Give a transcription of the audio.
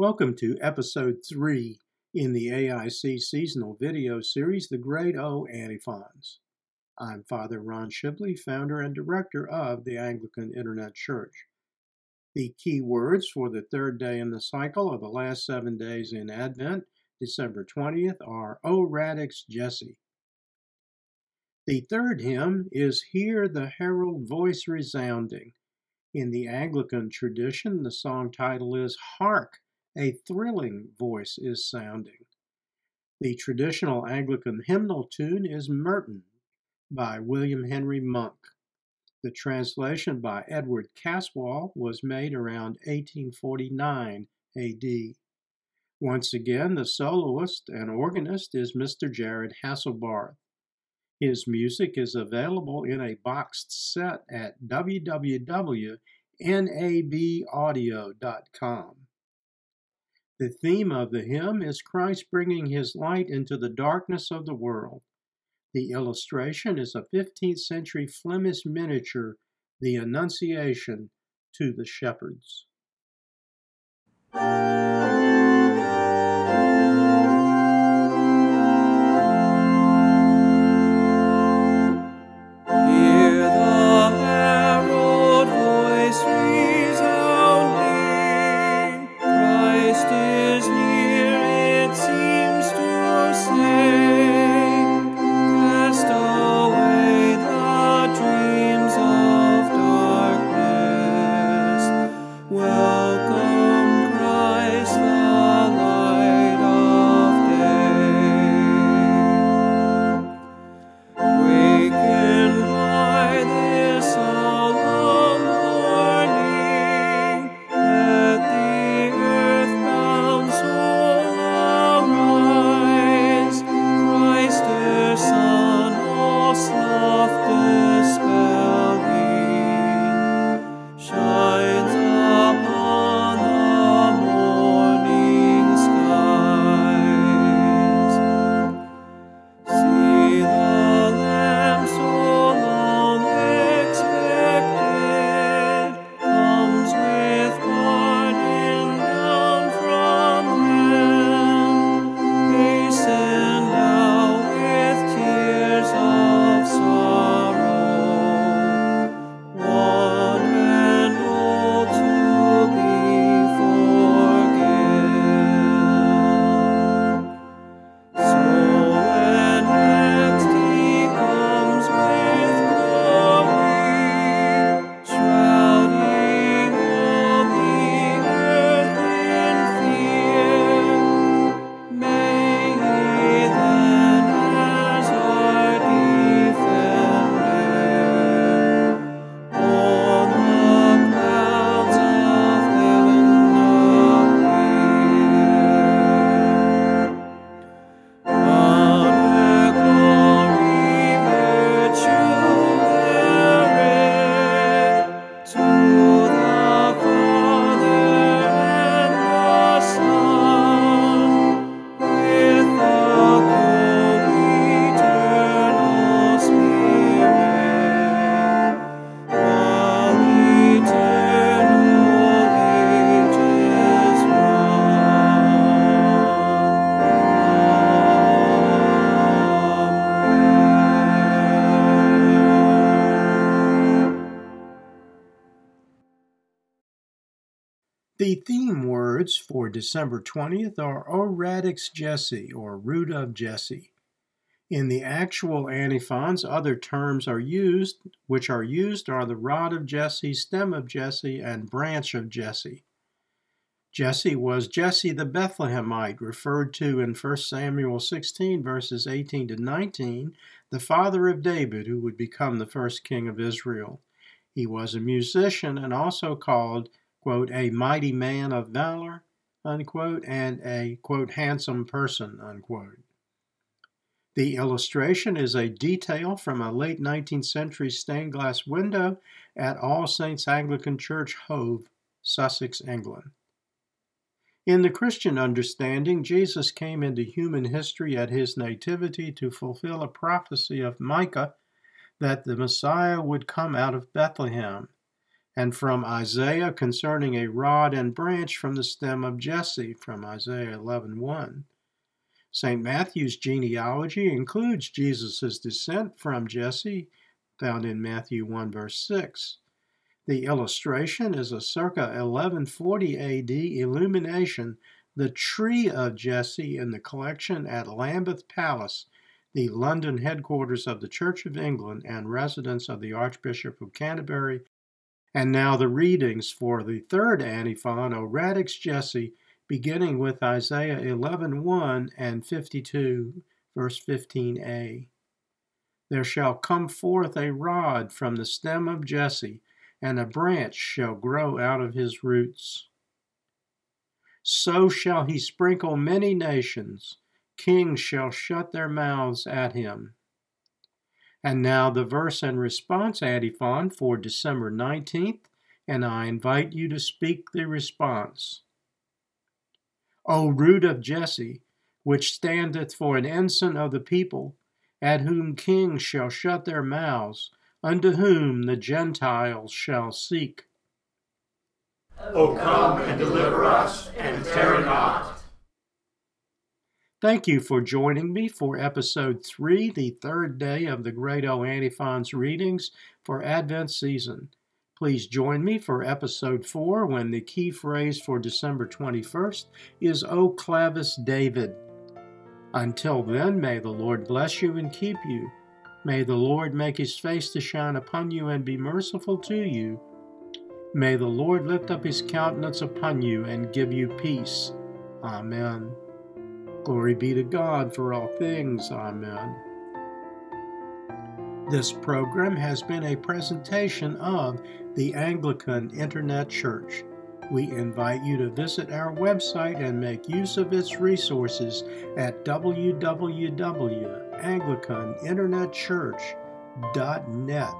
Welcome to episode 3 in the AIC seasonal video series, The Great O Antiphons. I'm Father Ron Shibley, founder and director of the Anglican Internet Church. The key words for the third day in the cycle of the last seven days in Advent, December 20th, are O Radix Jesse. The third hymn is Hear the Herald Voice Resounding. In the Anglican tradition, the song title is Hark! A thrilling voice is sounding. The traditional Anglican hymnal tune is Merton by William Henry Monk. The translation by Edward Caswall was made around 1849 AD. Once again, the soloist and organist is Mr. Jared Hasselbarth. His music is available in a boxed set at www.nabaudio.com. The theme of the hymn is Christ bringing his light into the darkness of the world. The illustration is a 15th century Flemish miniature, The Annunciation to the Shepherds. The theme words for December 20th are O Radix Jesse, or Root of Jesse. In the actual antiphons, other terms are used, which are used are the rod of Jesse, stem of Jesse, and branch of Jesse. Jesse was Jesse the Bethlehemite, referred to in 1 Samuel 16, verses 18 to 19, the father of David, who would become the first king of Israel. He was a musician and also called quote, a mighty man of valor, unquote, and a, quote, handsome person, unquote. The illustration is a detail from a late 19th century stained glass window at All Saints Anglican Church, Hove, Sussex, England. In the Christian understanding, Jesus came into human history at his nativity to fulfill a prophecy of Micah that the Messiah would come out of Bethlehem and from Isaiah concerning a rod and branch from the stem of Jesse from Isaiah 11:1. St. Matthew's genealogy includes Jesus' descent from Jesse, found in Matthew 1 verse 6. The illustration is a circa 1140 AD illumination, the tree of Jesse in the collection at Lambeth Palace, the London headquarters of the Church of England and residence of the Archbishop of Canterbury and now the readings for the third antiphon, O Radix Jesse, beginning with Isaiah 11:1 and 52, verse 15a. There shall come forth a rod from the stem of Jesse, and a branch shall grow out of his roots. So shall he sprinkle many nations, kings shall shut their mouths at him. And now the verse and response antiphon for December 19th, and I invite you to speak the response. O root of Jesse, which standeth for an ensign of the people, at whom kings shall shut their mouths, unto whom the Gentiles shall seek. O come and deliver us, and tarry not. Thank you for joining me for episode three, the third day of the Great O Antiphons readings for Advent season. Please join me for episode four when the key phrase for December 21st is O Clavis David. Until then, may the Lord bless you and keep you. May the Lord make his face to shine upon you and be merciful to you. May the Lord lift up his countenance upon you and give you peace. Amen. Glory be to God for all things. Amen. This program has been a presentation of the Anglican Internet Church. We invite you to visit our website and make use of its resources at www.anglicaninternetchurch.net.